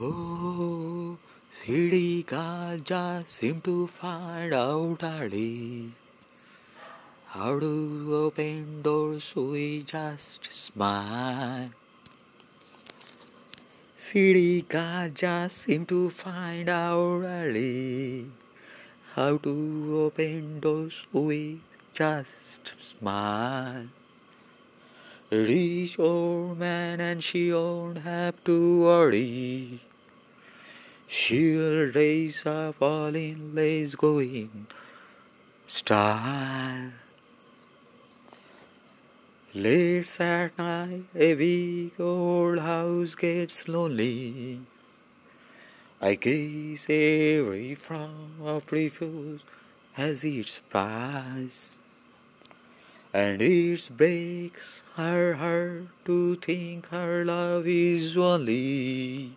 Oh, Siri just seem to find out early how to open doors. We just smile. Siri just seem to find out early how to open doors. We just smile. Rich old man and she won't have to worry. She'll raise up all in lace going style. Late at night, a big old house gets lonely. I gaze every frown of refuse as it supplies. And it breaks her heart to think her love is only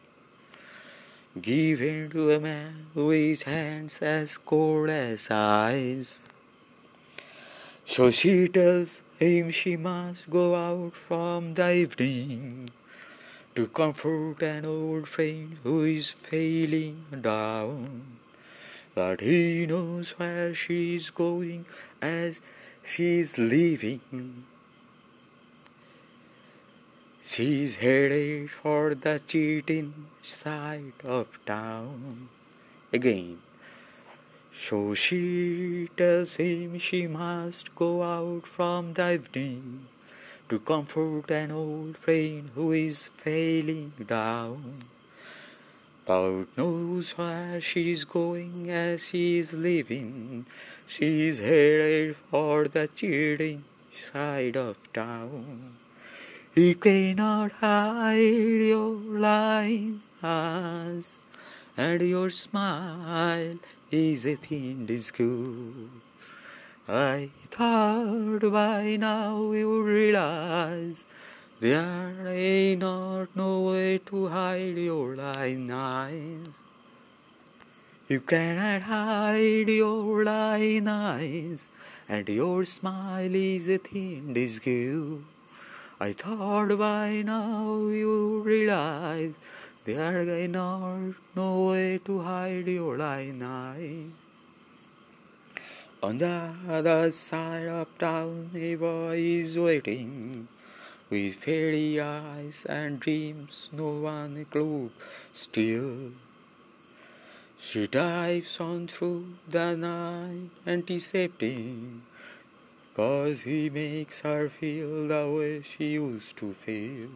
given to a man with hands as cold as ice. So she tells him she must go out from the evening to comfort an old friend who is failing down. But he knows where she is going as she's leaving. She's headed for the cheating side of town again. So she tells him she must go out from the evening to comfort an old friend who is failing down. But knows where she's going as she's leaving. She's headed for the cheating side of town. You cannot hide your lying eyes, and your smile is a thin disguise. I thought by now you realize there ain't not no way to hide your lying eyes. You cannot hide your lying eyes, and your smile is a thin disguise. I thought by now you realize there ain't not no way to hide your lying eyes. On the other side of town, a boy is waiting with fairy eyes and dreams no one clue still. She dives on through the night, anticipating, cause he makes her feel the way she used to feel.